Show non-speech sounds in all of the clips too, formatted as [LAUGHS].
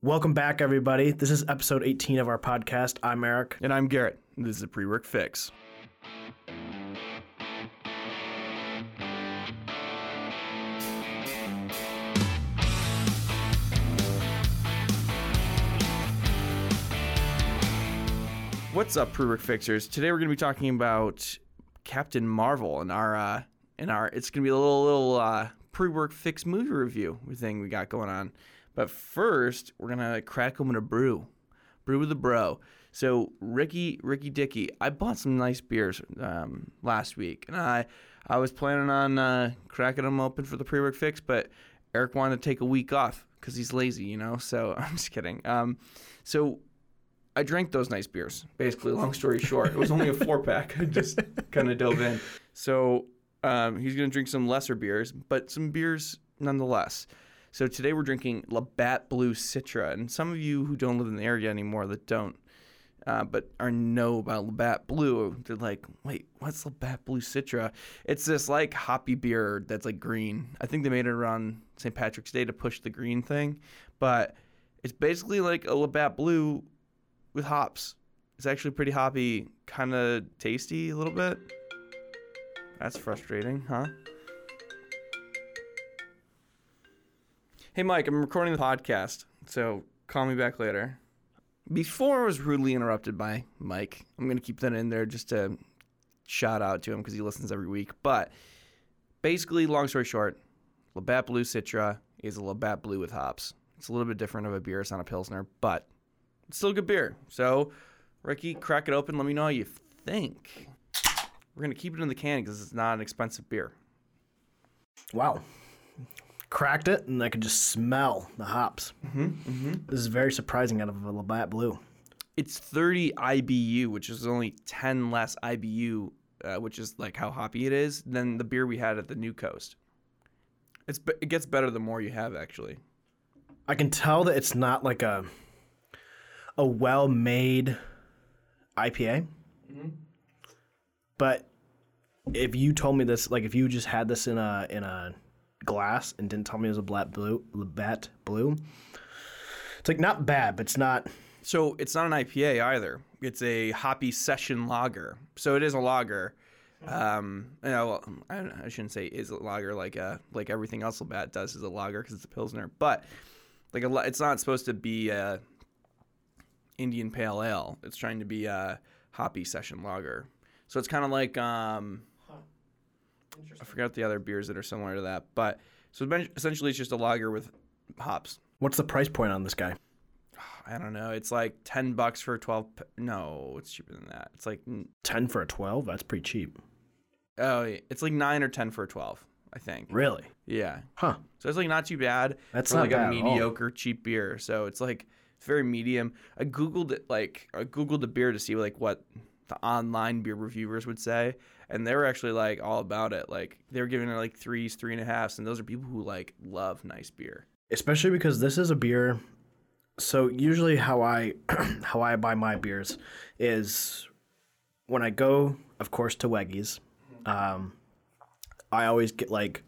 Welcome back, everybody. This is episode 18 of our podcast. I'm Eric. And I'm Garrett. This is a pre work fix. What's up, pre work fixers? Today we're going to be talking about Captain Marvel and our, uh, our, it's going to be a little, little, uh, pre work fix movie review thing we got going on. But first, we're gonna crack open a brew, brew with a bro. So Ricky, Ricky Dicky, I bought some nice beers um, last week, and I, I was planning on uh, cracking them open for the pre-work fix, but Eric wanted to take a week off because he's lazy, you know. So [LAUGHS] I'm just kidding. Um, so I drank those nice beers. Basically, long story short, it was only a [LAUGHS] four pack. I just kind of dove in. So um, he's gonna drink some lesser beers, but some beers nonetheless. So today we're drinking Labatt Blue Citra, and some of you who don't live in the area anymore that don't, uh, but are know about Labatt Blue, they're like, wait, what's Labatt Blue Citra? It's this like hoppy beer that's like green. I think they made it around St. Patrick's Day to push the green thing, but it's basically like a Labatt Blue with hops. It's actually pretty hoppy, kind of tasty a little bit. That's frustrating, huh? Hey, Mike, I'm recording the podcast, so call me back later. Before I was rudely interrupted by Mike, I'm going to keep that in there just to shout out to him because he listens every week. But basically, long story short, Labatt Blue Citra is a Labatt Blue with hops. It's a little bit different of a beer. It's not a Pilsner, but it's still a good beer. So, Ricky, crack it open. Let me know how you think. We're going to keep it in the can because it's not an expensive beer. Wow cracked it, and I could just smell the hops. Mm-hmm, mm-hmm. This is very surprising out of a Labatt Blue. It's 30 IBU, which is only 10 less IBU, uh, which is like how hoppy it is, than the beer we had at the New Coast. It's it gets better the more you have, actually. I can tell that it's not like a a well-made IPA. Mm-hmm. But if you told me this, like if you just had this in a in a glass and didn't tell me it was a black blue, Labatt blue. It's like not bad, but it's not. So it's not an IPA either. It's a hoppy session lager. So it is a lager. Um, you know, I, I shouldn't say is a lager like uh like everything else Labatt does is a lager because it's a pilsner, but like a, it's not supposed to be a Indian Pale Ale. It's trying to be a hoppy session lager. So it's kind of like um, I forgot the other beers that are similar to that, but so essentially it's just a lager with hops. What's the price point on this guy? I don't know. It's like ten bucks for twelve. No, it's cheaper than that. It's like ten for a twelve. That's pretty cheap. Oh, it's like nine or ten for a twelve. I think. Really? Yeah. Huh. So it's like not too bad. That's for not like a mediocre cheap beer. So it's like it's very medium. I googled it like I googled the beer to see like what the online beer reviewers would say, and they were actually like all about it. Like they were giving it like threes, three and a halfs, and those are people who like love nice beer. Especially because this is a beer. So usually how I [CLEARS THROAT] how I buy my beers is when I go, of course, to Weggies. Um, I always get like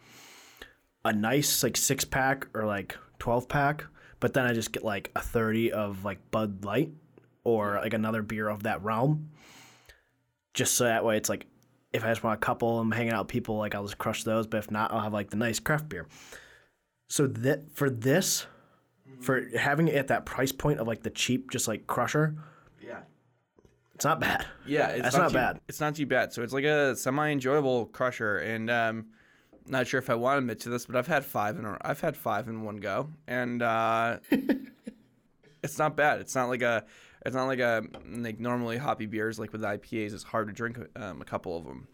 a nice like six pack or like twelve pack, but then I just get like a thirty of like Bud Light or like another beer of that realm just so that way it's like if I just want a couple, I'm hanging out with people, like I'll just crush those. But if not, I'll have like the nice craft beer. So that for this, for having it at that price point of like the cheap, just like crusher, yeah, it's not bad. Yeah, it's that's not, too, bad. It's not too bad. So it's like a semi-enjoyable crusher, and um, not sure if I want to admit to this, but I've had five in a, I've had five in one go, and uh, [LAUGHS] it's not bad. It's not like a it's not like a like normally hoppy beers like with IPAs. It's hard to drink um, a couple of them,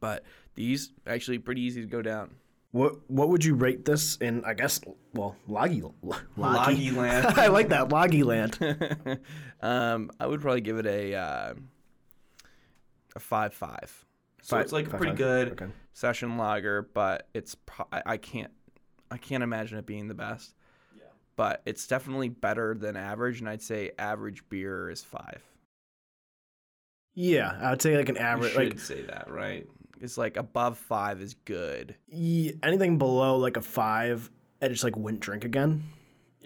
but these actually pretty easy to go down. What what would you rate this in? I guess well, Loggy Loggy Land. [LAUGHS] I like that Loggy Land. [LAUGHS] um, I would probably give it a uh, a five five. So five, it's like a pretty five. good okay. session lager, but it's pro- I, I can't I can't imagine it being the best but it's definitely better than average, and I'd say average beer is five. Yeah, I would say like an average. You should like, say that, right? It's like above five is good. Yeah, anything below like a five, I just like wouldn't drink again.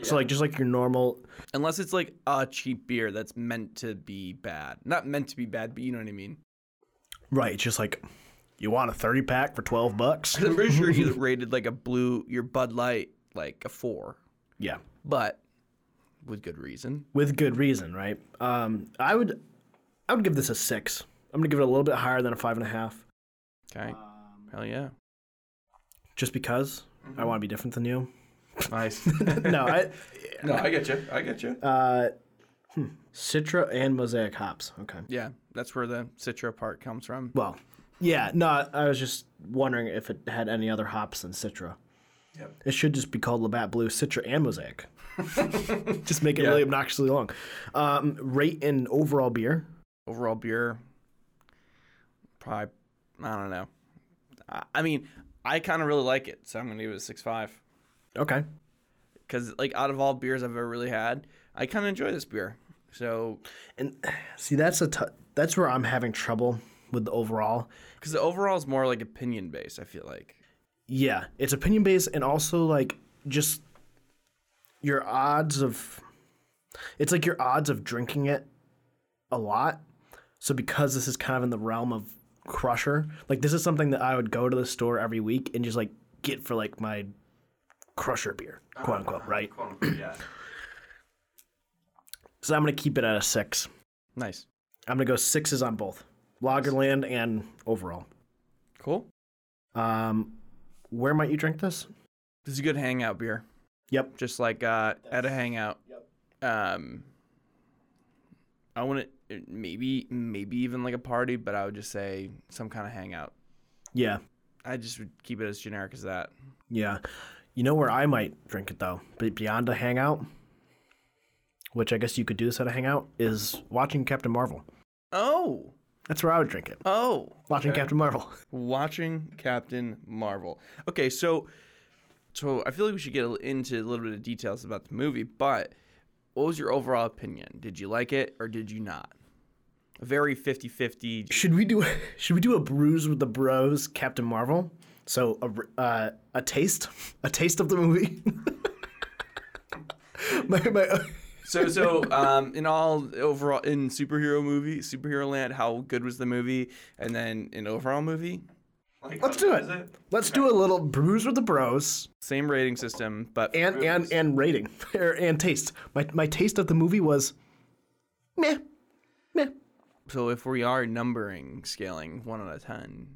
So like just like your normal. Unless it's like a cheap beer that's meant to be bad. Not meant to be bad, but you know what I mean. Right. It's just like you want a thirty pack for twelve bucks. [LAUGHS] I'm pretty sure you [LAUGHS] rated like a blue, your Bud Light, like a four, yeah. but with good reason. with good reason, right? Um, I would, I would give this a six. I'm gonna give it a little bit higher than a five and a half, Okay. Hell yeah. just because I want to be different than you. Nice. [LAUGHS] no, I, no, I get you. I get you. uh, hmm, Citra and Mosaic hops. Okay. Yeah, that's where the Citra part comes from. Well, yeah. No, I was just wondering if it had any other hops than Citra. Yep. It should just be called Labatt Blue, Citra, and Mosaic. [LAUGHS] just make it Yeah. really obnoxiously long. Um, rate in overall beer. Overall beer, probably, I don't know. I, I mean, I kind of really like it, so I'm gonna give it a six five. Okay. Because like out of all beers I've ever really had, I kind of enjoy this beer. So And see, that's a t- that's where I'm having trouble with the overall. because the overall is more like opinion based, I feel like. Yeah, it's opinion based and also like just your odds of it's like your odds of drinking it a lot. So because this is kind of in the realm of crusher, like this is something that I would go to the store every week and just like get for like my crusher beer, quote unquote, right? yeah. [CLEARS THROAT] So I'm gonna keep it at a six. Nice. I'm gonna go sixes on both Lagerland and overall. Cool. Um, where might you drink this? This is a good hangout beer. Yep. Just like uh, at a hangout. Yep. Um, I want to maybe maybe even like a party, but I would just say some kind of hangout. Yeah. I just would keep it as generic as that. Yeah. You know where I might drink it though, but beyond a hangout, which I guess you could do this at a hangout, is watching Captain Marvel. Oh, That's where I would drink it. oh, Watching okay. Captain Marvel. [LAUGHS] watching Captain Marvel. Okay, so so I feel like we should get into a little bit of details about the movie, but what was your overall opinion? Did you like it or did you not? A very 50-50. Should we do [LAUGHS] should we do a brews with the bros Captain Marvel? So a uh, a taste, [LAUGHS] a taste of the movie. my, my, So so um in all overall in superhero movie, superhero land, how good was the movie? And then in overall movie? Like, let's do good it. Let's do a little brews with the bros Same rating system, but and and and rating [LAUGHS] or, and taste. My my taste of the movie was meh, meh. so if we are numbering scaling one out of ten,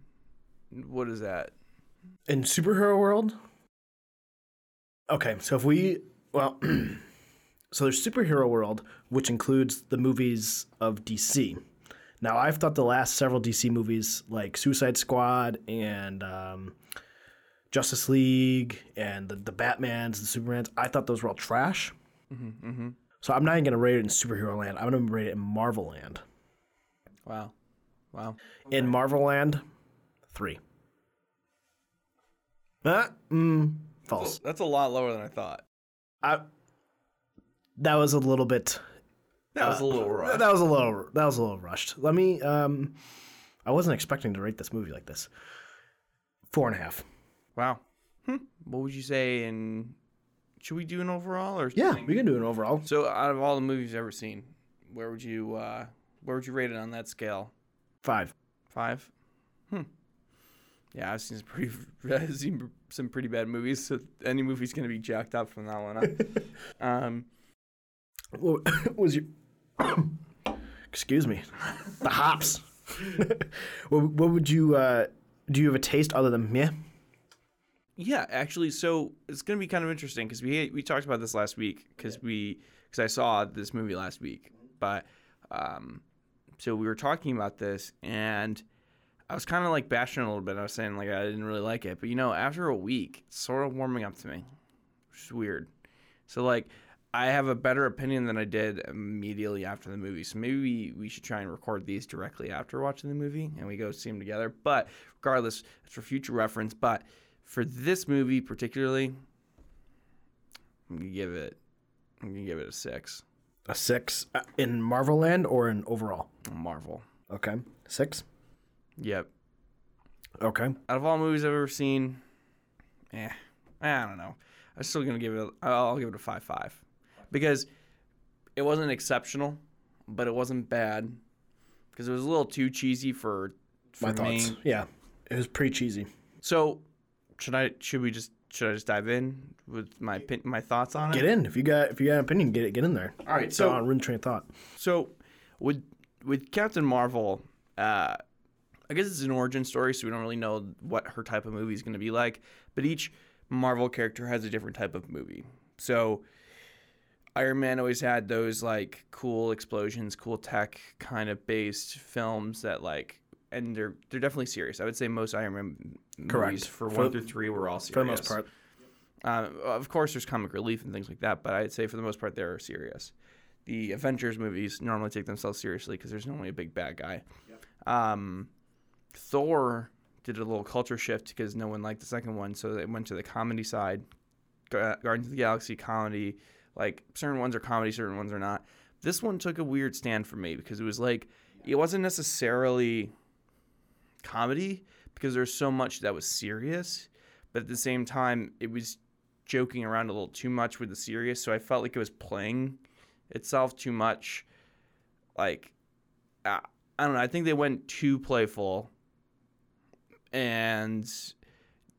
what is that? in superhero world okay so if we well [CLEARS THROAT] so there's superhero world which includes the movies of dc now i've thought the last several dc movies like suicide squad and um, justice league and the, the batmans the supermans i thought those were all trash Mm-hmm, mm-hmm. so i'm not even going to rate it in superhero land i'm going to rate it in marvel land Wow. Wow. in marvel land three uh, mm, false That's a lot lower than I thought. I, that was a little bit. That was a little rough. That was a little. That was a little rushed. Let me. Um, I wasn't expecting to rate this movie like this. Four and a half. Wow. Hmm. What would you say in? Should we do an overall or? Yeah, we can do an overall. So out of all the movies you've ever seen, where would you uh, where would you rate it on that scale? Five. Five. Hmm. Yeah, I've seen some pretty [LAUGHS] I've seen some pretty bad movies. So any movie's gonna be jacked up from that one up. [LAUGHS] um. What was your? [COUGHS] Excuse me. The hops. [LAUGHS] what, what would you? Uh, do you have a taste other than meh? Yeah, actually, so it's gonna be kind of interesting because we we talked about this last week because we because I saw this movie last week, but um, so we were talking about this and I was kind of like bashing it a little bit. I was saying like I didn't really like it, but you know, after a week, it's sort of warming up to me, which is weird. So like. I have a better opinion than I did immediately after the movie. So maybe we, we should try and record these directly after watching the movie and we go see them together. But regardless, it's for future reference. But for this movie particularly, I'm gonna give it. I'm gonna give it a six. A six uh, in Marvel Land or in overall? Marvel. Okay, six. Yep. Okay. Out of all movies I've ever seen, eh, I don't know. I'm still gonna give it. A, I'll give it a five five, because it wasn't exceptional, but it wasn't bad, because it was a little too cheesy for for My me. thoughts. Yeah, it was pretty cheesy. So, should I? Should we just? Should I just dive in with my my thoughts on it? Get in if you got if you got an opinion, get it get in there. All right. So So on room train of thought. So with with Captain Marvel, uh, I guess it's an origin story, so we don't really know what her type of movie is going to be like. But each Marvel character has a different type of movie. So Iron Man always had those like cool explosions, cool tech kind of based films that like, and they're they're definitely serious. I would say most Iron Man movies for, For- one through three were all serious For the most part. uh, of course, there's comic relief and things like that, but I'd say for the most part they're serious. The Avengers movies normally take themselves seriously because there's normally a big bad guy. Um, Thor did a little culture shift because no one liked the second one, so they went to the comedy side. Gu- Guardians of the Galaxy comedy, like certain ones are comedy, certain ones are not. This one took a weird stand for me because it was like it wasn't necessarily comedy because there's so much that was serious, but at the same time it was joking around a little too much with the serious, so I felt like it was playing itself too much. Like, I, don't know. I think they went too playful and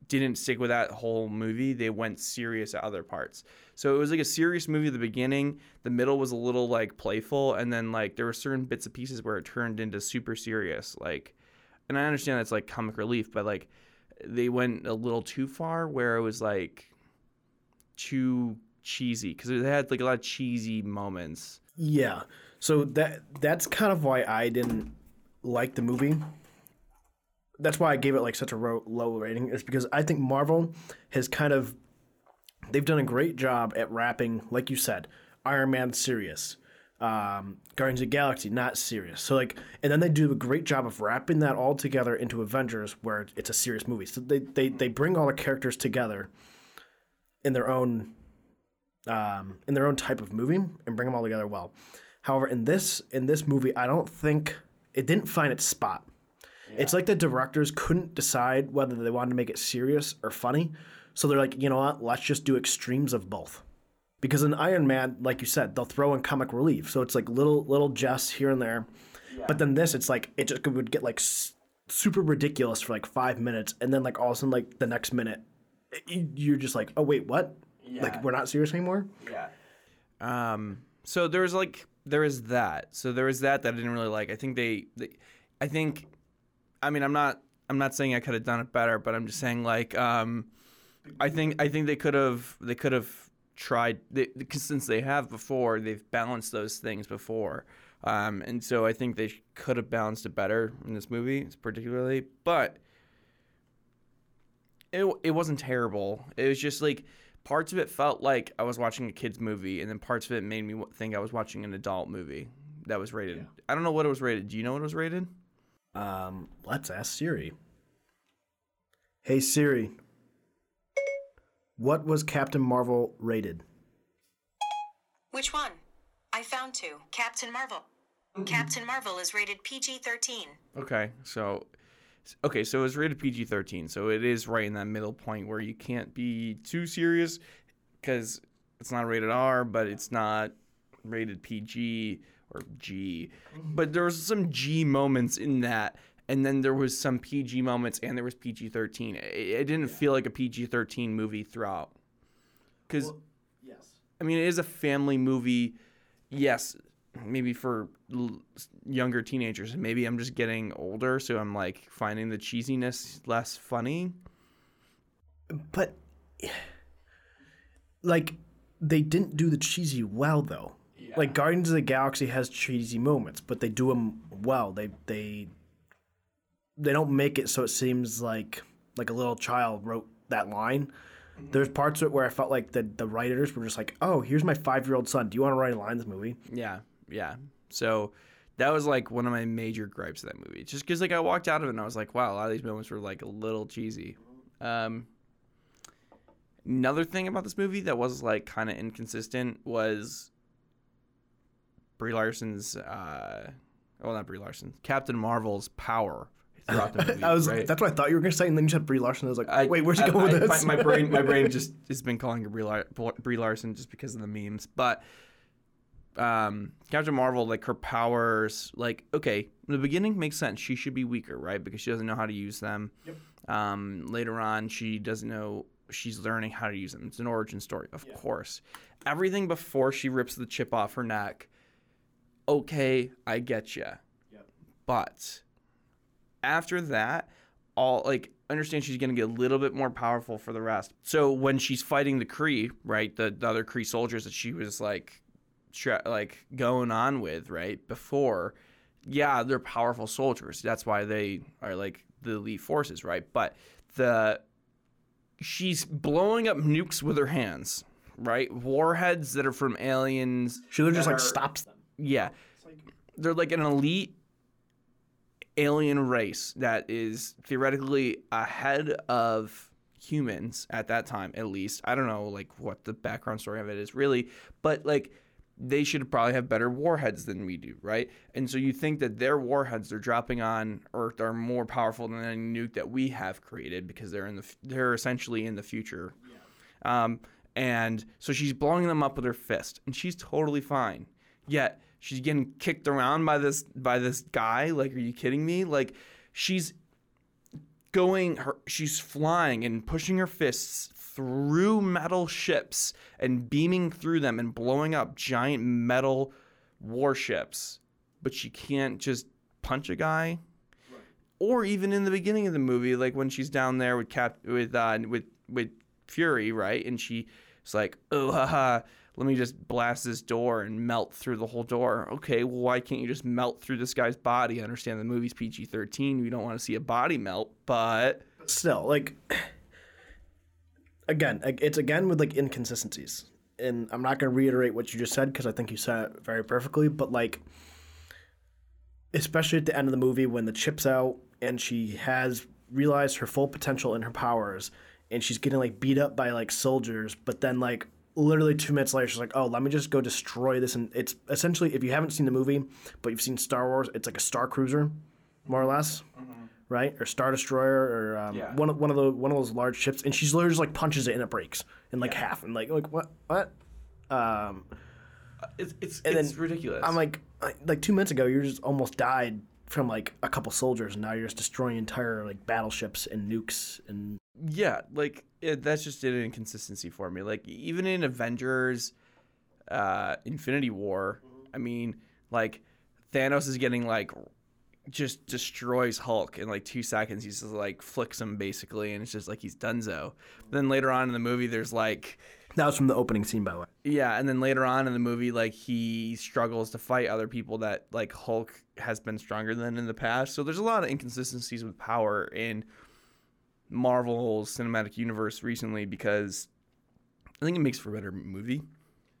didn't stick with that whole movie. They went serious at other parts. So it was like a serious movie at the beginning. The middle was a little like playful, and then like there were certain bits and pieces where it turned into super serious. Like, and I understand that's like comic relief, but like they went a little too far where it was like too cheesy because it had like a lot of cheesy moments. Yeah. So that that's kind of why I didn't like the movie. That's why I gave it like such a low rating. Is because I think Marvel has kind of they've done a great job at wrapping, like you said, Iron Man serious, um, Guardians of the Galaxy not serious. So like, and then they do a great job of wrapping that all together into Avengers, where it's a serious movie. So they they they bring all the characters together in their own um, in their own type of movie and bring them all together well. However, in this in this movie, I don't think it didn't find its spot. It's like the directors couldn't decide whether they wanted to make it serious or funny, so they're like, you know what, let's just do extremes of both. Because in Iron Man, like you said, they'll throw in comic relief, so it's like little little jests here and there. But then this, it's like it just would get like s- super ridiculous for like five minutes, and then like all of a sudden, like the next minute, y- you're just like, oh wait, what? Like we're not serious anymore. Yeah. Um, so there was like there is that. So there was that that I didn't really like. I think they, they I think, I mean, I'm not I'm not saying I could have done it better, but I'm just saying like um, I think I think they could have they could have tried they, since they have before they've balanced those things before. Um, and so I think they could have balanced it better in this movie, particularly. But it it wasn't terrible. It was just like parts of it felt like I was watching a kids movie, and then parts of it made me think I was watching an adult movie that was rated. I don't know what it was rated. Do you know what it was rated? Um, let's ask Siri. Hey Siri, what was Captain Marvel rated? Which one? I found two. Captain Marvel. Captain Marvel is rated PG 13. Okay, so okay, so it was rated PG thirteen, so it is right in that middle point where you can't be too serious because it's not rated R, but it's not rated PG or G. But there was some G moments in that, and then there was some PG moments, and there was PG thirteen. It, it didn't feel like a PG thirteen movie throughout, because Yes. I mean, it is a family movie. Yes, maybe for l- younger teenagers. Maybe I'm just getting older, so I'm like finding the cheesiness less funny. But like they didn't do the cheesy well though. Like Guardians of the Galaxy has cheesy moments, but they do them well. They they they don't make it so it seems like like a little child wrote that line. There's parts of it where I felt like the the writers were just like, "Oh, here's my five year old son. Do you want to write a line in this movie?" Yeah, yeah. So that was like one of my major gripes of that movie. Just because like I walked out of it and I was like, wow, a lot of these moments were like a little cheesy. Um, another thing about this movie that was like kind of inconsistent was Brie Larson's, uh, well, not Brie Larson, Captain Marvel's power, throughout the [LAUGHS] movie. I was right? that's what I thought you were gonna say, and then you said Brie Larson. I was like, I- wait, where's he I- going with I- this? My, my brain, my brain [LAUGHS] just has been calling her Brie, Lar- Brie Larson just because of the memes. But um, Captain Marvel, like her powers, like okay, in the beginning makes sense. She should be weaker, right? Because she doesn't know how to use them. Yep. Um, later on, she doesn't know. She's learning how to use them. It's an origin story, of course. Everything before she rips the chip off her neck. Okay, I get you. But after that, all like understand she's gonna get a little bit more powerful for the rest. So when she's fighting the Kree, right, the, the other Kree soldiers that she was like, tra- like going on with, right before, yeah, they're powerful soldiers. That's why they are like the elite forces, right? But the she's blowing up nukes with her hands, right? Warheads that are from aliens. she literally just like stops them. yeah. They're like an elite alien race that is theoretically ahead of humans at that time, at least. I don't know like what the background story of it is really, but like they should probably have better warheads than we do, right? And so you think that their warheads they're dropping on Earth are more powerful than any nuke that we have created because they're in the they're essentially in the future. Um, and so she's blowing them up with her fist, and she's totally fine. Yet she's getting kicked around by this by this guy. Like, are you kidding me? Like, she's going her she's flying and pushing her fists through metal ships and beaming through them and blowing up giant metal warships. But she can't just punch a guy. Or even in the beginning of the movie like when she's down there with cap with uh with with fury right? And she's like oh haha let me just blast this door and melt through the whole door okay well why can't you just melt through this guy's body i understand the movie's pg-13 we don't want to see a body melt but Still, like [SIGHS] again, it's again with like inconsistencies, and I'm not gonna reiterate what you just said because I think you said it very perfectly. But like, especially at the end of the movie when the chip's out and she has realized her full potential and her powers, and she's getting like beat up by like soldiers, but then like literally two minutes later she's like oh let me just go destroy this and it's essentially if you haven't seen the movie but you've seen star wars it's like a star cruiser more or less right? Or star destroyer or um, Yeah. one, of, one of the one of those large ships and she's literally just like punches it and it breaks in like half and like like what what? Um it's it's, And it's then ridiculous. I'm like like- like two minutes ago you just almost died from like a couple soldiers and now you're just destroying entire like battleships and nukes and yeah like it, that's just an inconsistency for me. Like even in avengers uh infinity war i mean like thanos is getting like just destroys hulk in like two seconds. He's just like flicks him basically and it's just like he's donezo. Then later on in the movie there's like that was from the opening scene by the way yeah, and then later on in the movie, like he struggles to fight other people that like Hulk has been stronger than in the past. So there's a lot of inconsistencies with power in Marvel's cinematic universe recently because I think it makes for a better movie.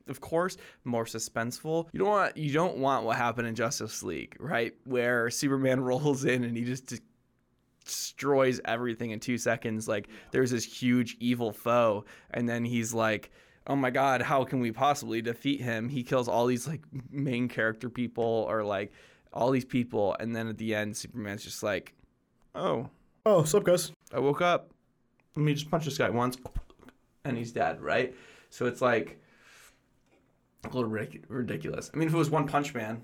Of course, more suspenseful. You don't want you don't want what happened in Justice League, right? Where Superman [LAUGHS] rolls in and he just de- destroys everything in two seconds. Like there's this huge evil foe, and then he's like, "Oh my god, how can we possibly defeat him?" He kills all these like main character people or like all these people, and then at the end, Superman's just like, "Oh, oh sup guys I woke up. Let me just punch this guy once, and he's dead, right? So it's like a little ridic- ridiculous. I mean, if it was One Punch Man,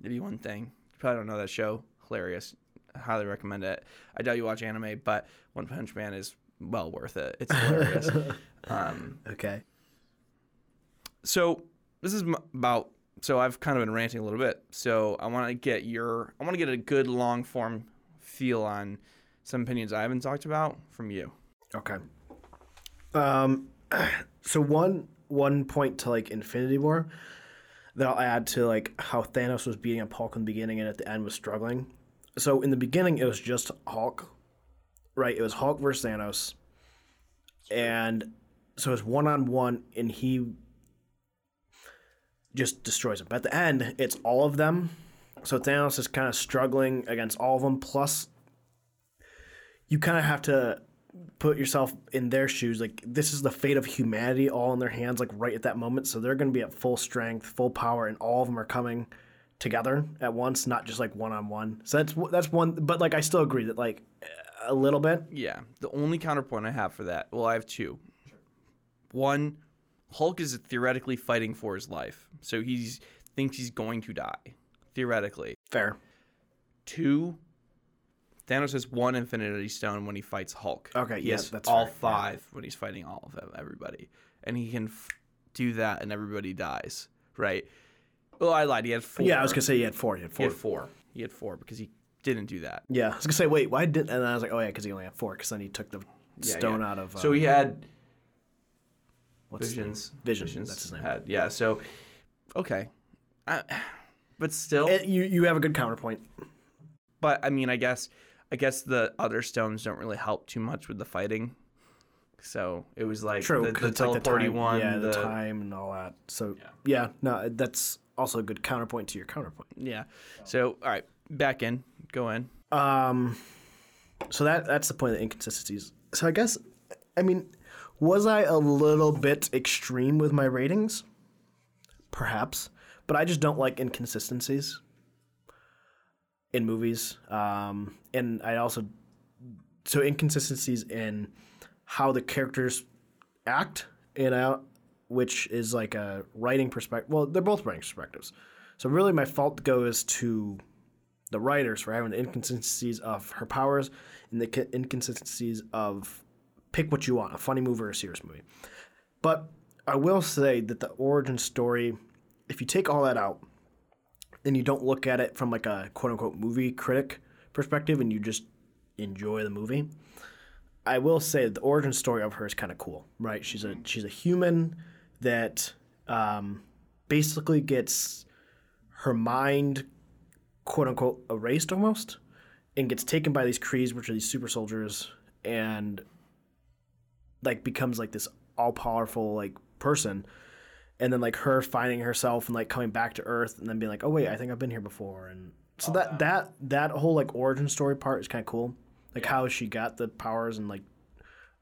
it'd be one thing. You probably don't know that show. Hilarious. I highly recommend it. I doubt you watch anime, but One Punch Man is well worth it. It's [LAUGHS] hilarious. [LAUGHS] um, okay so this is about. So I've kind of been ranting a little bit. So I want to get your. I want to get a good long form feel on some opinions I haven't talked about from you. Okay. Um, [CLEARS THROAT] so one one point to like Infinity War that I'll add to like how Thanos was beating up Hulk in the beginning and at the end was struggling. So in the beginning it was just Hulk, right? It was Hulk versus Thanos, and so it was one on one, and he just destroys him. But at the end, it's all of them. So Thanos is kind of struggling against all of them. Plus, you kind of have to put yourself in their shoes. Like this is the fate of humanity all in their hands, like right at that moment. So they're going to be at full strength, full power, and all of them are coming together at once, not just like one on one. So that's that's one. But like I still agree that like a little bit. Yeah. The only counterpoint I have for that, well, I have two. One, Hulk is theoretically fighting for his life, so he thinks he's going to die, theoretically. Fair. Two, Thanos has one Infinity Stone when he fights Hulk. Okay, he yeah, has that's all fair, yeah. five when he's fighting all of them, everybody, and he can f- do that, and everybody dies, right? Well, I lied. He had four. Yeah, I was gonna say he had four. He had he four. had four. He had four because he didn't do that. Yeah, I was gonna say wait, why did? And then I was like, oh yeah, because he only had four. Because then he took the Yeah, stone yeah. out of. Uh, So he had what's name? visions. That's his name. Had, yeah. So, okay, I, [SIGHS] but still, Eh, you you have a good counterpoint. but I mean, I guess, I guess the other stones don't really help too much with the fighting. So it was like True, the, 'cause the it's like time, one. yeah, the, the- time and all that. So yeah. no, that's also a good counterpoint to your counterpoint. Yeah. So all right, back in, go in. Um, so that that's the point of the inconsistencies. So I guess, I mean, was I a little bit extreme with my ratings? Perhaps, but I just don't like inconsistencies in movies. Um, and I also so inconsistencies in how the characters act and out, which is like a writing perspective. Well, they're both writing perspectives. So really, my fault goes to the writers for having the inconsistencies of her powers and the inconsistencies of pick what you want, a funny movie or a serious movie. But I will say that the origin story, if you take all that out and you don't look at it from like a quote unquote movie critic perspective and you just enjoy the movie, I will say the origin story of her is kind of cool, right? She's a she's a human that um, basically gets her mind quote unquote erased almost and gets taken by these Krees, which are these super soldiers, and like becomes like this all powerful like person. And then like her finding herself and like coming back to Earth and then being like, oh wait, I think I've been here before. And so oh, that that that whole like origin story part is kind of cool. Like how she got the powers and like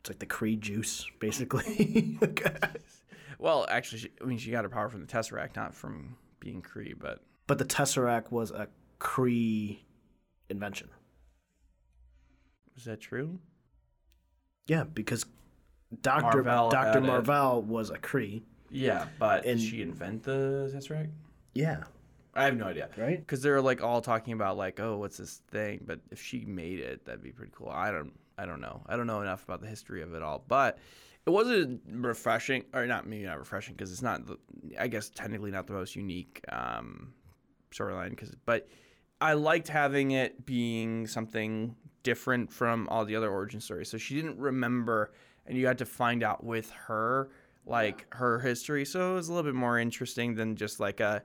it's like the Kree juice [LAUGHS] basically. [LAUGHS] Well, actually, she, I mean, she got her power from the Tesseract, not from being Kree, but but the Tesseract was a Kree invention. is that true? Yeah, because Doctor Marvel Doctor had it. Marvel was a Kree. Yeah, but And- did she invent the Tesseract? Yeah, I have no idea. right. Because they're like all talking about like, oh, what's this thing? But if she made it, that'd be pretty cool. I don't, I don't know. I don't know enough about the history of it all. But it wasn't refreshing, or not maybe not refreshing, because it's not. The, I guess technically not the most unique um, storyline. Because, but I liked having it being something different from all the other origin stories. So she didn't remember, and you had to find out with her like her history. So it was a little bit more interesting than just like a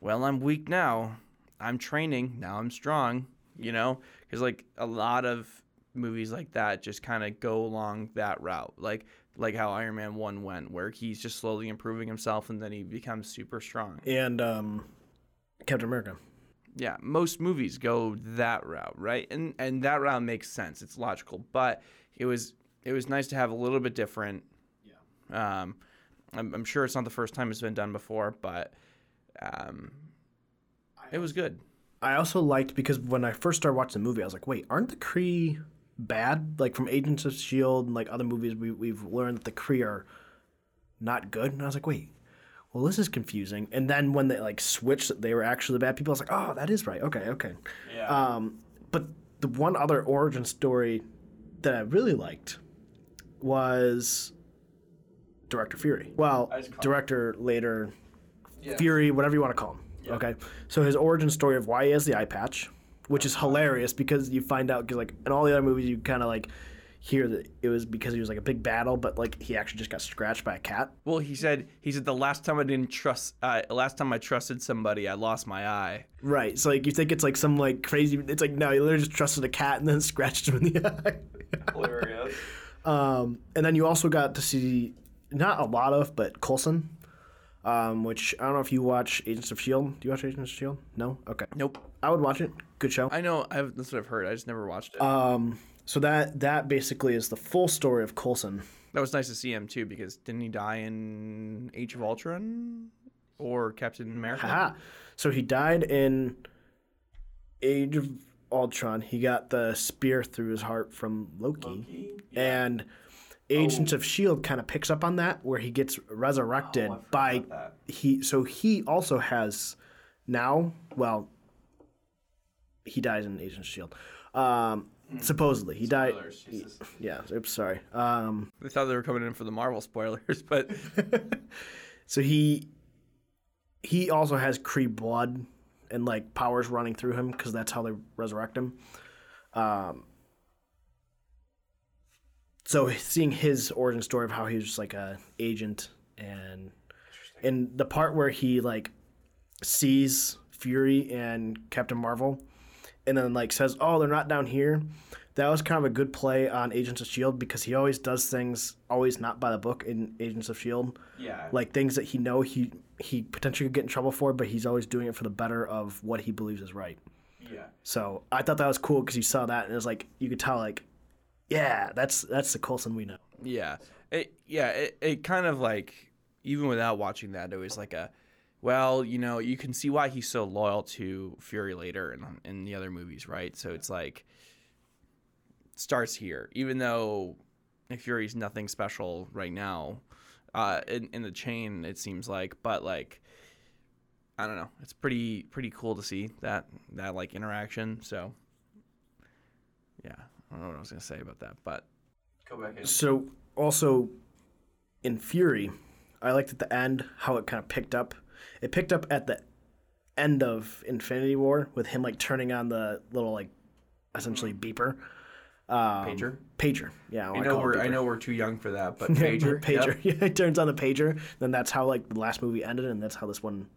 well, I'm weak now. I'm training. Now I'm strong, you know? Because, like, a lot of movies like that just kind of go along that route. Like, like how Iron Man 1 went, where he's just slowly improving himself and then he becomes super strong. And um, Captain America. Yeah, most movies go that route, right? And and that route makes sense. It's logical, but it was it was nice to have a little bit different. Yeah. Um, I'm, I'm sure it's not the first time it's been done before, but um, it was good. I also liked because when I first started watching the movie, I was like, wait, aren't the Kree bad? Like from Agents of Shield and like other movies, we we've learned that the Kree are not good. And I was like, wait, well, this is confusing. And then when they like switched, that they were actually the bad people. I was like, oh, that is right. Okay, okay. Yeah. Um, but the one other origin story that I really liked was Director Fury. Well, I just call- director later Fury, whatever you want to call him. Okay, so his origin story of why he has the eye patch, which is hilarious because you find out because like in all the other movies you kind of like hear that it was because he was like a big battle, but like he actually just got scratched by a cat. Well, he said he said the last time I didn't trust, uh, last time I trusted somebody, I lost my eye. Right. So like you think it's like some like crazy. It's like no, he literally just trusted a cat and then [LAUGHS] scratched him in the eye. Hilarious. Um, and then you also got to see not a lot of, but Coulson, um, which I don't know if you watch Agents of Shield. Do you watch Agents of Shield? No. Okay. nope. I would watch it. Good show. I know. I've, that's what I've heard. I just never watched it. Um, so that that basically is the full story of Coulson. that was nice to see him too, because didn't he die in Age of Ultron? or Captain America. Haha. So he died in Age of Ultron. He got the spear through his heart from Loki. And Agents of Shield kind of picks up on that where he gets resurrected by he so he also has now, well he dies in Agents of Shield. Um supposedly he died yeah, oops, sorry. Um I thought they were coming in for the Marvel spoilers, but [LAUGHS] So he he also has Kree blood and like powers running through him because that's how they resurrect him. Um, so seeing his origin story of how he was just like a agent and and the part where he like sees Fury and Captain Marvel and then like says, "Oh, they're not down here." That was kind of a good play on Agents of Shield because he always does things always not by the book in Agents of Shield yeah, like things that he know he he potentially could get in trouble for, but he's always doing it for the better of what he believes is right. yeah. So I thought that was cool because you saw that and it was like you could tell like, yeah, that's that's the Coulson we know. Yeah. It yeah, it, it kind of like even without watching that, it was like a well, you know, you can see why he's so loyal to Fury later in in the other movies, right? So it's like starts here. Even though Fury's nothing special right now, uh in, in the chain it seems like, but like I don't know. It's pretty pretty cool to see that that like interaction. So yeah, I don't know what I was gonna say about that, but go back in. So also in Fury, I liked at the end how it kind of picked up. It picked up at the end of Infinity War with him like turning on the little like essentially beeper. Um, Pager? Pager. Yeah, I wanna know call we're I know we're too young for that, but [LAUGHS] pager, pager. yep. Yeah, [LAUGHS] it turns on the pager. Then that's how like the last movie ended, and that's how this one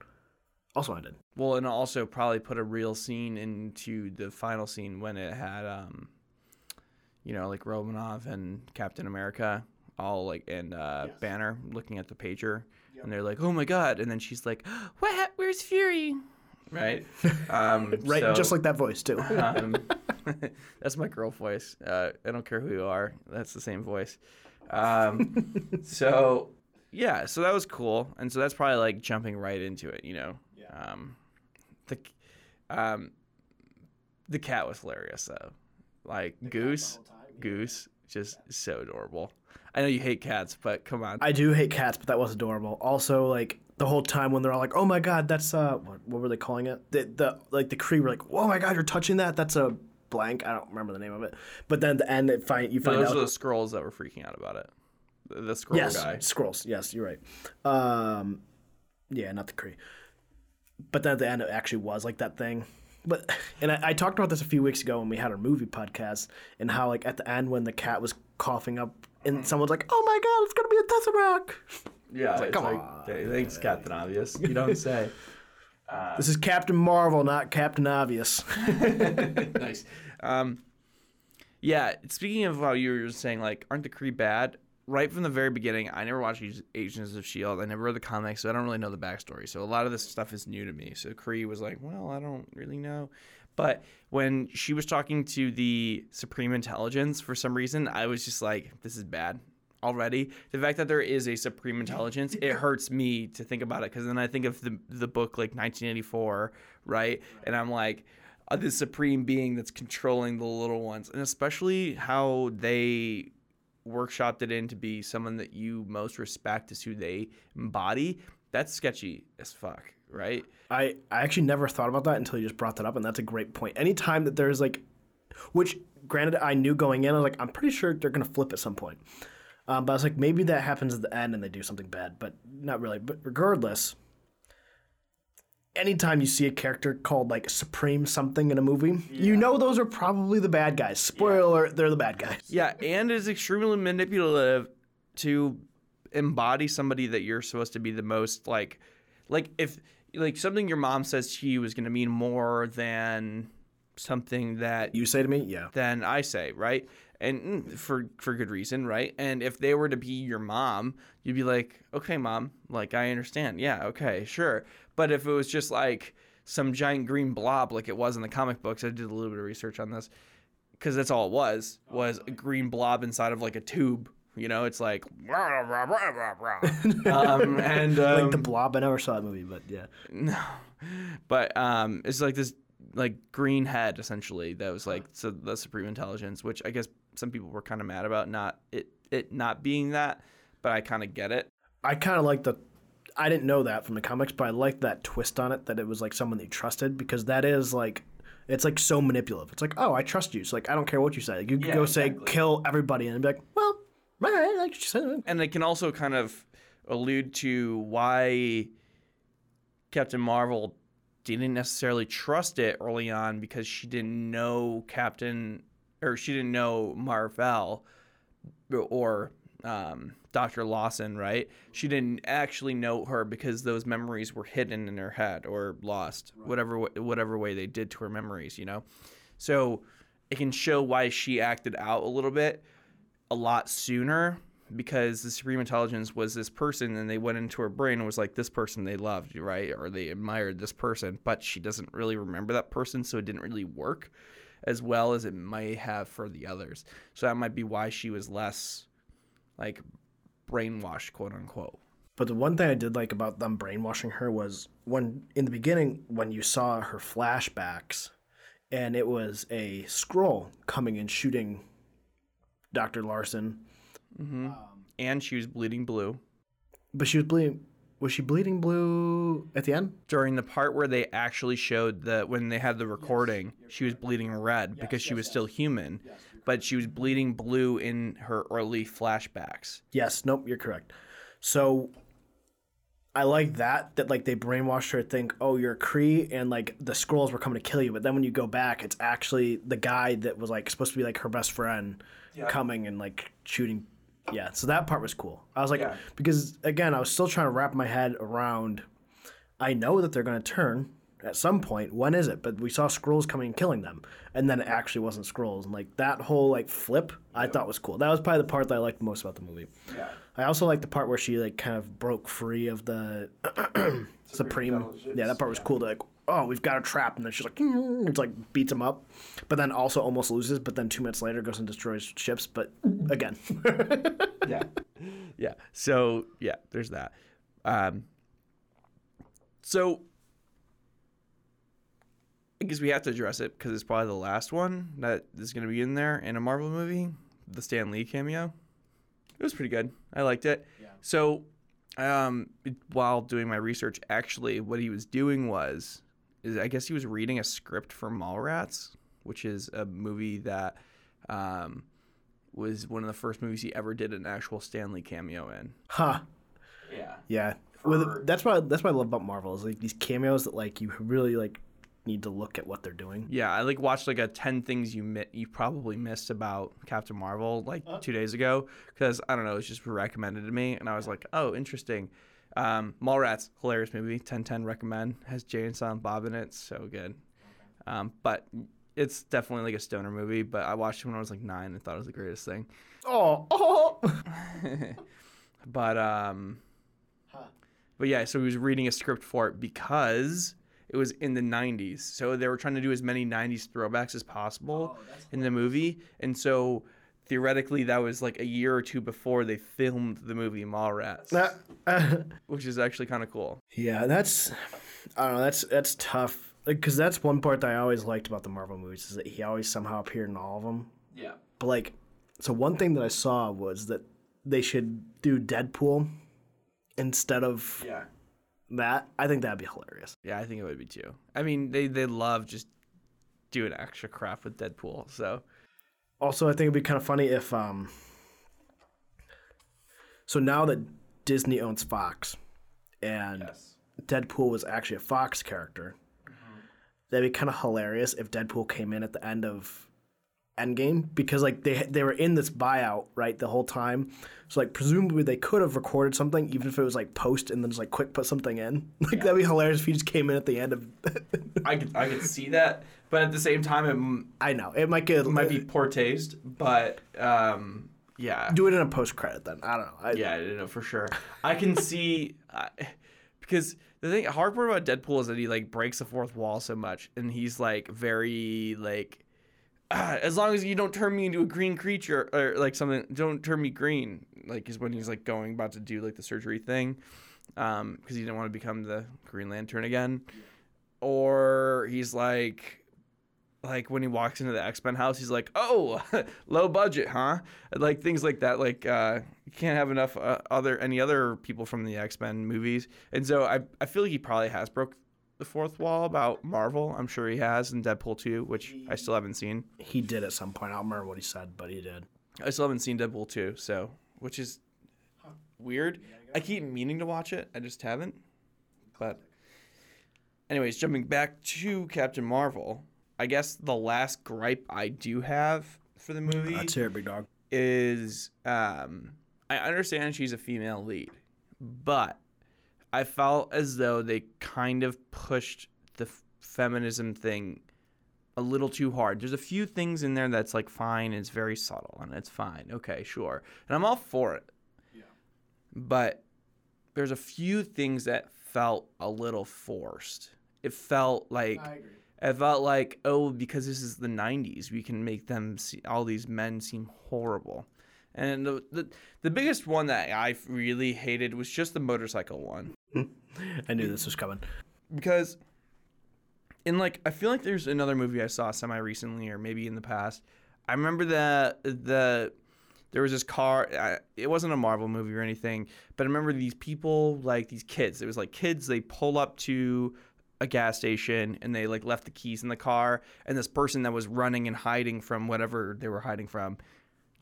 also ended. Well, and also probably put a real scene into the final scene when it had, um, you know, like Romanoff and Captain America all like and uh, Banner looking at the pager, and they're like, "Oh my god!" And then she's like, "What? Where's Fury?" Right. [LAUGHS] Um, Right, so- just like that voice too. um, [LAUGHS] [LAUGHS] that's my girl voice. Uh, I don't care who you are. That's the same voice. Um, so yeah, so that was cool, and so that's probably like jumping right into it. You know, um, the um, the cat was hilarious though. Like Goose, Goose, just so adorable. I know you hate cats, but come on. I do hate cats, but that was adorable. Also, like the whole time when they're all like, "Oh my god, that's uh, what, what were they calling it?" The, the like the Kree were like, "Oh my god, you're touching that? That's a blank." I don't remember the name of it. But then at the end, it find you find Those out. are the Skrulls that were freaking out about it. The, the Skrull yes, guy. Skrulls. Yes, you're right. Um, yeah, not the Kree. But then at the end, it actually was like that thing. But and I, I talked about this a few weeks ago when we had our movie podcast, and how like at the end when the cat was coughing up, and someone's like, "Oh my god, it's gonna be a Tesseract." Yeah, it's come like, on. thanks, Captain Obvious. You don't [LAUGHS] say. This is Captain Marvel, not Captain Obvious. [LAUGHS] nice. Um, yeah. Speaking of how you were saying, like, aren't the Kree bad? Right from the very beginning, I never watched Ag- Agents of Shield. I never read the comics, so I don't really know the backstory. So a lot of this stuff is new to me. So Kree was like, "Well, I don't really know," but when she was talking to the Supreme Intelligence, for some reason, I was just like, "This is bad." Already, the fact that there is a supreme intelligence, it hurts me to think about it because then I think of the the book like 1984, right? And I'm like, uh, the supreme being that's controlling the little ones, and especially how they workshopped it in to be someone that you most respect is who they embody. That's sketchy as fuck, right? I, I actually never thought about that until you just brought that up, and that's a great point. Anytime that there's like, which granted I knew going in, I was like, I'm pretty sure they're gonna flip at some point. Um, but I was like, maybe that happens at the end and they do something bad, but not really. But regardless, anytime you see a character called like Supreme something in a movie, you know those are probably the bad guys. Spoiler alert, they're the bad guys. Yeah, and is extremely manipulative to embody somebody that you're supposed to be the most like like if like something your mom says to you is going to mean more than something that You say to me, yeah. than I say, right? And mm, for for good reason, right? And if they were to be your mom, you'd be like, "Okay, mom, like I understand. Yeah, okay, sure." But if it was just like some giant green blob like it was in the comic books, I did a little bit of research on this cuz that's all it was was a green blob inside of like a tube You know, it's like, [LAUGHS] um, and um, [LAUGHS] like the Blob. I never saw that movie, but yeah. [LAUGHS] no, but um, it's like this like green head essentially that was like so the supreme intelligence, which I guess some people were kind of mad about not it it not being that, but I kind of get it. I kind of like the. I didn't know that from the comics, but I like that twist on it that it was like someone they trusted because that is like. It's like so manipulative. It's like, oh, I trust you. So like, I don't care what you say. Like, you could Yeah, go say kill everybody and be like, well, all right, like you said. and it can also kind of allude to why Captain Marvel didn't necessarily trust it early on because she didn't know Captain or she didn't know Mar-Vell or um, Dr. Lawson, right? She didn't actually know her because those memories were hidden in her head or lost, whatever whatever way they did to her memories, you know. So it can show why she acted out a little bit a lot sooner because the supreme intelligence was this person and they went into her brain and was like this person they loved right or they admired this person but she doesn't really remember that person so it didn't really work as well as it might have for the others so that might be why she was less like brainwashed quote unquote But the one thing I did like about them brainwashing her was when in the beginning when you saw her flashbacks, and it was a Skrull coming and shooting Dr. Larson, mm-hmm. um, and she was bleeding blue but she was bleeding. Was she bleeding blue at the end? during the part where they actually showed that when they had the recording, she was bleeding red because she was still human, but she was bleeding blue in her early flashbacks. Yes. Nope. You're correct. So I like that that like they brainwashed her to think, oh, you're a Kree, and like the Skrulls were coming to kill you. But then when you go back, it's actually the guy that was like supposed to be like her best friend coming and like shooting. Yeah. So that part was cool. I was like, Yeah. because again, I was still trying to wrap my head around. I know that they're going to turn at some point. When is it? But we saw Skrulls coming and killing them, and then it actually wasn't Skrulls. And like that whole like flip, I thought was cool. That was probably the part that I liked most about the movie. Yeah. I also like the part where she like kind of broke free of the [CLEARS THROAT] supreme. intelligence, Yeah, that part was cool. To like, oh, we've got a trap, and then she's like, "Mm," it's like beats him up, but then also almost loses. But then two minutes later goes and destroys ships. But again, [LAUGHS] yeah. Yeah. So yeah there's that. Um so i guess we have to address it because it's probably the last one that is going to be in there in a marvel movie the stan lee cameo. It was pretty good. I liked it. So um while doing my research actually what he was doing was is i guess he was reading a script for mallrats which is a movie that um was one of the first movies he ever did an actual Stan Lee cameo in. huh? Yeah. Yeah. Well, that's why that's what I love about Marvel is like these cameos that like you really like need to look at what they're doing. Yeah, I like watched like a 10 things you mi- you probably missed about Captain Marvel like 2 days ago cuz I don't know, it was just recommended to me and I was like, "Oh, interesting." Um Mallrats, hilarious movie. 1010 recommend. Has Jay and Silent Bob in it. So good. Um but it's definitely like a stoner movie, but I watched it when I was like 9 and thought it was the greatest thing. Oh, [LAUGHS] oh. But um But yeah, so he was reading a script for it because it was in the 90s. So they were trying to do as many 90s throwbacks as possible in the movie. And so theoretically that was like a year or two before they filmed the movie Mallrats, [LAUGHS] which is actually kind of cool. Yeah, that's I don't know. That's that's tough because that's one part that I always liked about the Marvel movies is that he always somehow appeared in all of them. Yeah. But like, so one thing that I saw was that they should do Deadpool instead of Yeah. that. I think that'd be hilarious. Yeah, I think it would be too. I mean, they they love just doing extra crap with Deadpool. So, Also, I think it'd be kind of funny if um. So now that Disney owns Fox, and Deadpool was actually a Fox character, that'd be kind of hilarious if Deadpool came in at the end of Endgame because like they they were in this buyout right the whole time, so like presumably they could have recorded something even if it was like post and then just like quick put something in. [LAUGHS] Like that'd be hilarious if he just came in at the end of. [LAUGHS] I could I could see that, but at the same time it I know it might get might be poor taste, but um yeah. do it in a post credit then. I don't know. I, Yeah, I don't know for sure. I can [LAUGHS] see uh, because the thing hard part about Deadpool is that he like breaks the fourth wall so much, and he's like very like ah, [CLEARS THROAT] as long as you don't turn me into a green creature or like something, don't turn me green. Like is when he's like going about to do like the surgery thing, um, because he didn't want to become the Green Lantern again, or he's like. Like when he walks into the X Men house, he's like, "Oh, [LAUGHS] low budget, huh?" Like things like that. Like uh, you can't have enough uh, other any other people from the X Men movies, and so I I feel like he probably has broke the fourth wall about Marvel. I'm sure he has in Deadpool 2, which I still haven't seen. He did at some point. I don't remember what he said, but he did. I still haven't seen Deadpool 2, so which is weird. I keep meaning to watch it. I just haven't. But anyways, jumping back to Captain Marvel, I guess the last gripe I do have for the movie That's it, big dog. is um, I understand she's a female lead, but I felt as though they kind of pushed the f- feminism thing a little too hard. There's a few things in there that's like fine, it's very subtle, and it's fine. Okay, sure. And I'm all for it. Yeah. But there's a few things that felt a little forced. It felt like it felt like, oh, because this is the 90s, we can make them see, all these men seem horrible. And the, the the biggest one that I really hated was just the motorcycle one [LAUGHS] I knew this was coming. because in like I feel like there's another movie I saw semi recently or maybe in the past. I remember that the there was this car. I, it wasn't a Marvel movie or anything, but I remember these people like these kids. It was like kids. They pull up to a gas station and they like left the keys in the car, and this person that was running and hiding from whatever they were hiding from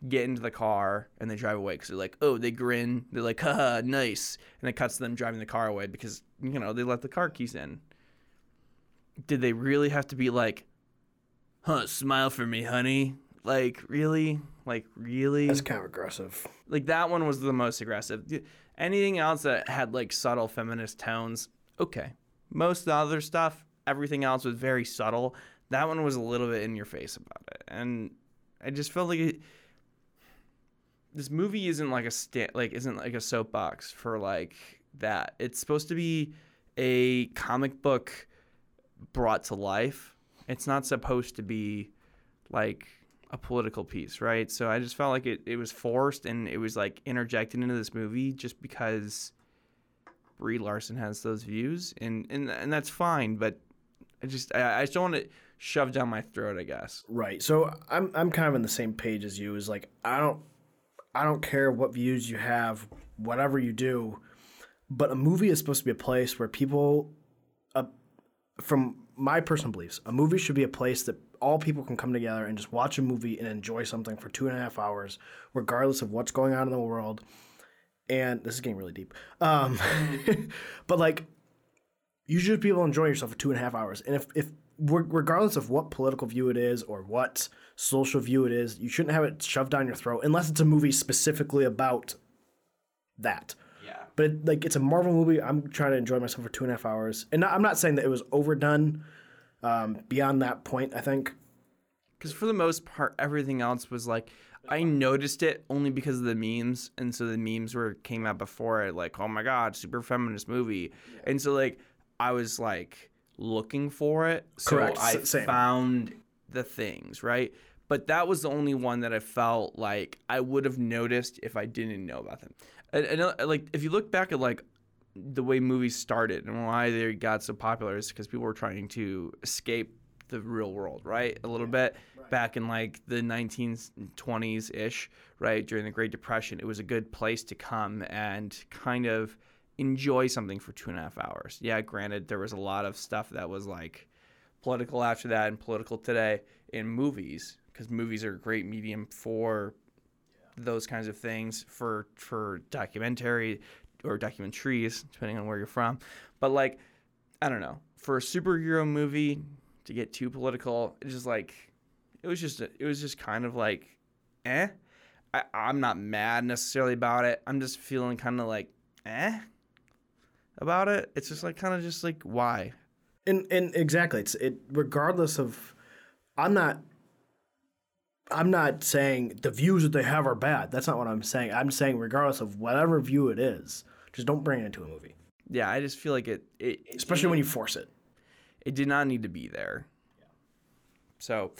get into the car and they drive away because they're like, oh, they grin. They're like, haha, nice. And it cuts to them driving the car away because, you know, they left the car keys in. Did they really have to be like, huh, smile for me, honey? Like, really? Like, really? That's kind of aggressive. like, that one was the most aggressive. Anything else that had like subtle feminist tones, okay. Most of the other stuff, everything else was very subtle. That one was a little bit in your face about it. And I just felt like it, this movie isn't like a sta- like isn't like a soapbox for like that. It's supposed to be a comic book brought to life. It's not supposed to be like a political piece, right? So I just felt like it, it was forced and it was like interjected into this movie just because Brie Larson has those views and and, and that's fine, but I just I, I just don't want to shove down my throat, I guess. Right. So I'm I'm kind of on the same page as you. Is like I don't I don't care what views you have, whatever you do, but a movie is supposed to be a place where people, uh, from my personal beliefs, a movie should be a place that all people can come together and just watch a movie and enjoy something for two and a half hours, regardless of what's going on in the world. And this is getting really deep. Um, [LAUGHS] but like, you should be able to enjoy yourself for two and a half hours. And if, if regardless of what political view it is or what social view it is, you shouldn't have it shoved down your throat unless it's a movie specifically about that. Yeah. But it, like it's a Marvel movie, I'm trying to enjoy myself for two and a half hours, and I'm not saying that it was overdone. Um, beyond that point, I think Because for the most part, everything else was like I noticed it only because of the memes, and so the memes were came out before it, like oh my god, super feminist movie, and so like I was like looking for it, so Correct. I same. found the things right. But that was the only one that I felt like I would have noticed if I didn't know about them. And, and uh, like if you look back at like the way movies started and why they got so popular is because people were trying to escape the real world, right? A little bit back in like the 1920s ish, right? During the Great Depression, it was a good place to come and kind of enjoy something for two and a half hours. Yeah, granted, there was a lot of stuff that was like political after that and political today in movies because movies are a great medium for those kinds of things for for documentary or documentaries depending on where you're from but like i don't know for a superhero movie to get too political. It's just like it was just it was just kind of like eh? I, i'm not mad necessarily about it. I'm just feeling kind of like eh? About it. It's just like kind of just like why? And and exactly. It's it regardless of i'm not i'm not saying the views that they have are bad. That's not what i'm saying. I'm saying regardless of whatever view it is just don't bring it into a movie. Yeah i just feel like it, it especially when you force it it did not need to be there. So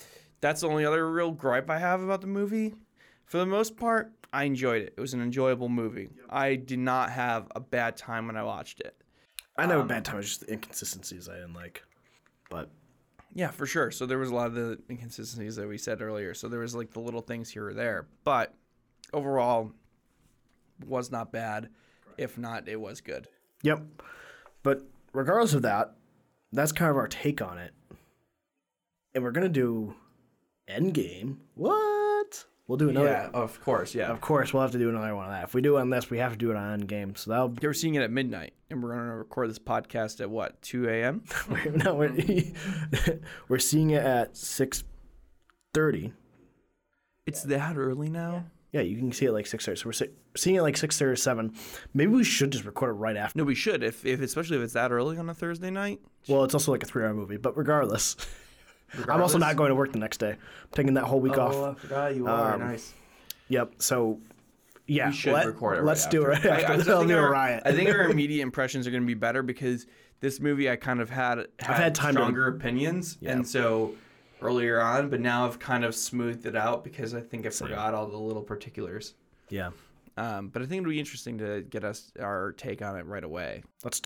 that's the only other real gripe I have about the movie. For the most part, I enjoyed it. It was an enjoyable movie. I did not have a bad time when I watched it. I know a um, bad time. was just the inconsistencies I didn't like. But Yeah, for sure. So there was a lot of the inconsistencies that we said earlier. So there was like the little things here or there, but overall was not bad. If not, it was good. yep. But regardless of that, that's kind of our take on it. And we're gonna do Endgame. What? We'll do another. Yeah, of course, yeah. Of course, we'll have to do another one of that. If we do it on this, we have to do it on Endgame. So that'll They were seeing it at midnight, and we're gonna record this podcast at what, two a.m. no, [LAUGHS] we're, [LAUGHS] we're seeing it at six thirty. It's that early now. Yeah, you can see it like six thirty. So we're si- seeing it like six thirty or seven. Maybe we should just record it right after. No, we should, if, if especially if it's that early on a Thursday night. Well, it's also like a three-hour movie, but regardless, [LAUGHS] I'm also not going to work the next day. I'm taking that whole week Oh, off. I forgot you are um, nice. Yep. So, yeah, We should let, record it. Let's right do it right [LAUGHS] I- after. I, That'll think be a our, riot. I think our [LAUGHS] immediate impressions are going to be better because this movie I kind of had, had, had time to- stronger opinions, and so earlier on, but now I've kind of smoothed it out because I think I forgot all the little particulars. yeah. Um, but I think it'll be interesting to get us our take on it right away. Let's.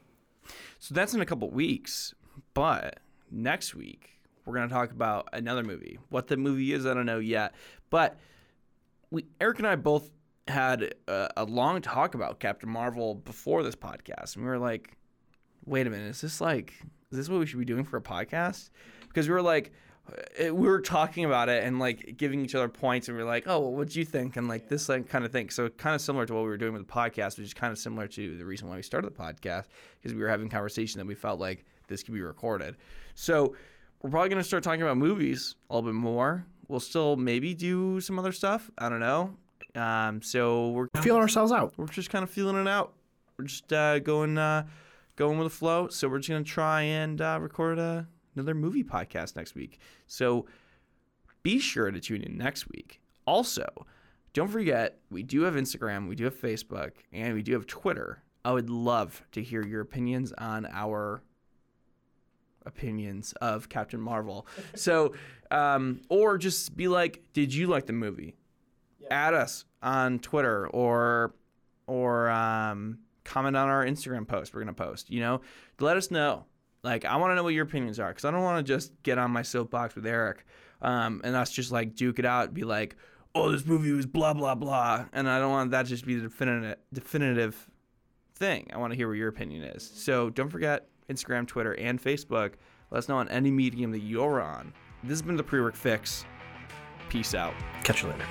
So that's in a couple weeks. But next week, we're going to talk about another movie. What the movie is, I don't know yet. But we, Eric and I both had a, a long talk about Captain Marvel before this podcast. And we were like, wait a minute, is this like, is this what we should be doing for a podcast? Because we were like, it, we were talking about it and like giving each other points, and we are like, "Oh, well, what'd you think?" and like this like kind of thing. So kind of similar to what we were doing with the podcast, which is kind of similar to the reason why we started the podcast, because we were having conversation that we felt like this could be recorded. So we're probably gonna start talking about movies a little bit more. We'll still maybe do some other stuff. I don't know. Um, so we're Feeling ourselves out. we're just kind of feeling it out. We're just uh, going uh, going with the flow. So we're just gonna try and uh, record a, another movie podcast next week. So be sure to tune in next week. Also, don't forget we do have Instagram, we do have Facebook, and we do have Twitter. I would love to hear your opinions on our opinions of Captain Marvel. [LAUGHS] So, um, or just be like, did you like the movie? Add us on Twitter or or um, comment on our Instagram post. We're gonna post. You know, let us know. Like, I want to know what your opinions are because I don't want to just get on my soapbox with Eric um, and us just like duke it out. And be like, oh, this movie was blah blah blah, and I don't want that just be the definitive definitive thing. I want to hear what your opinion is. So don't forget Instagram, Twitter, and Facebook. Let us know on any medium that you're on. This has been the pre-work fix. Peace out. Catch you later.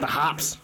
The hops.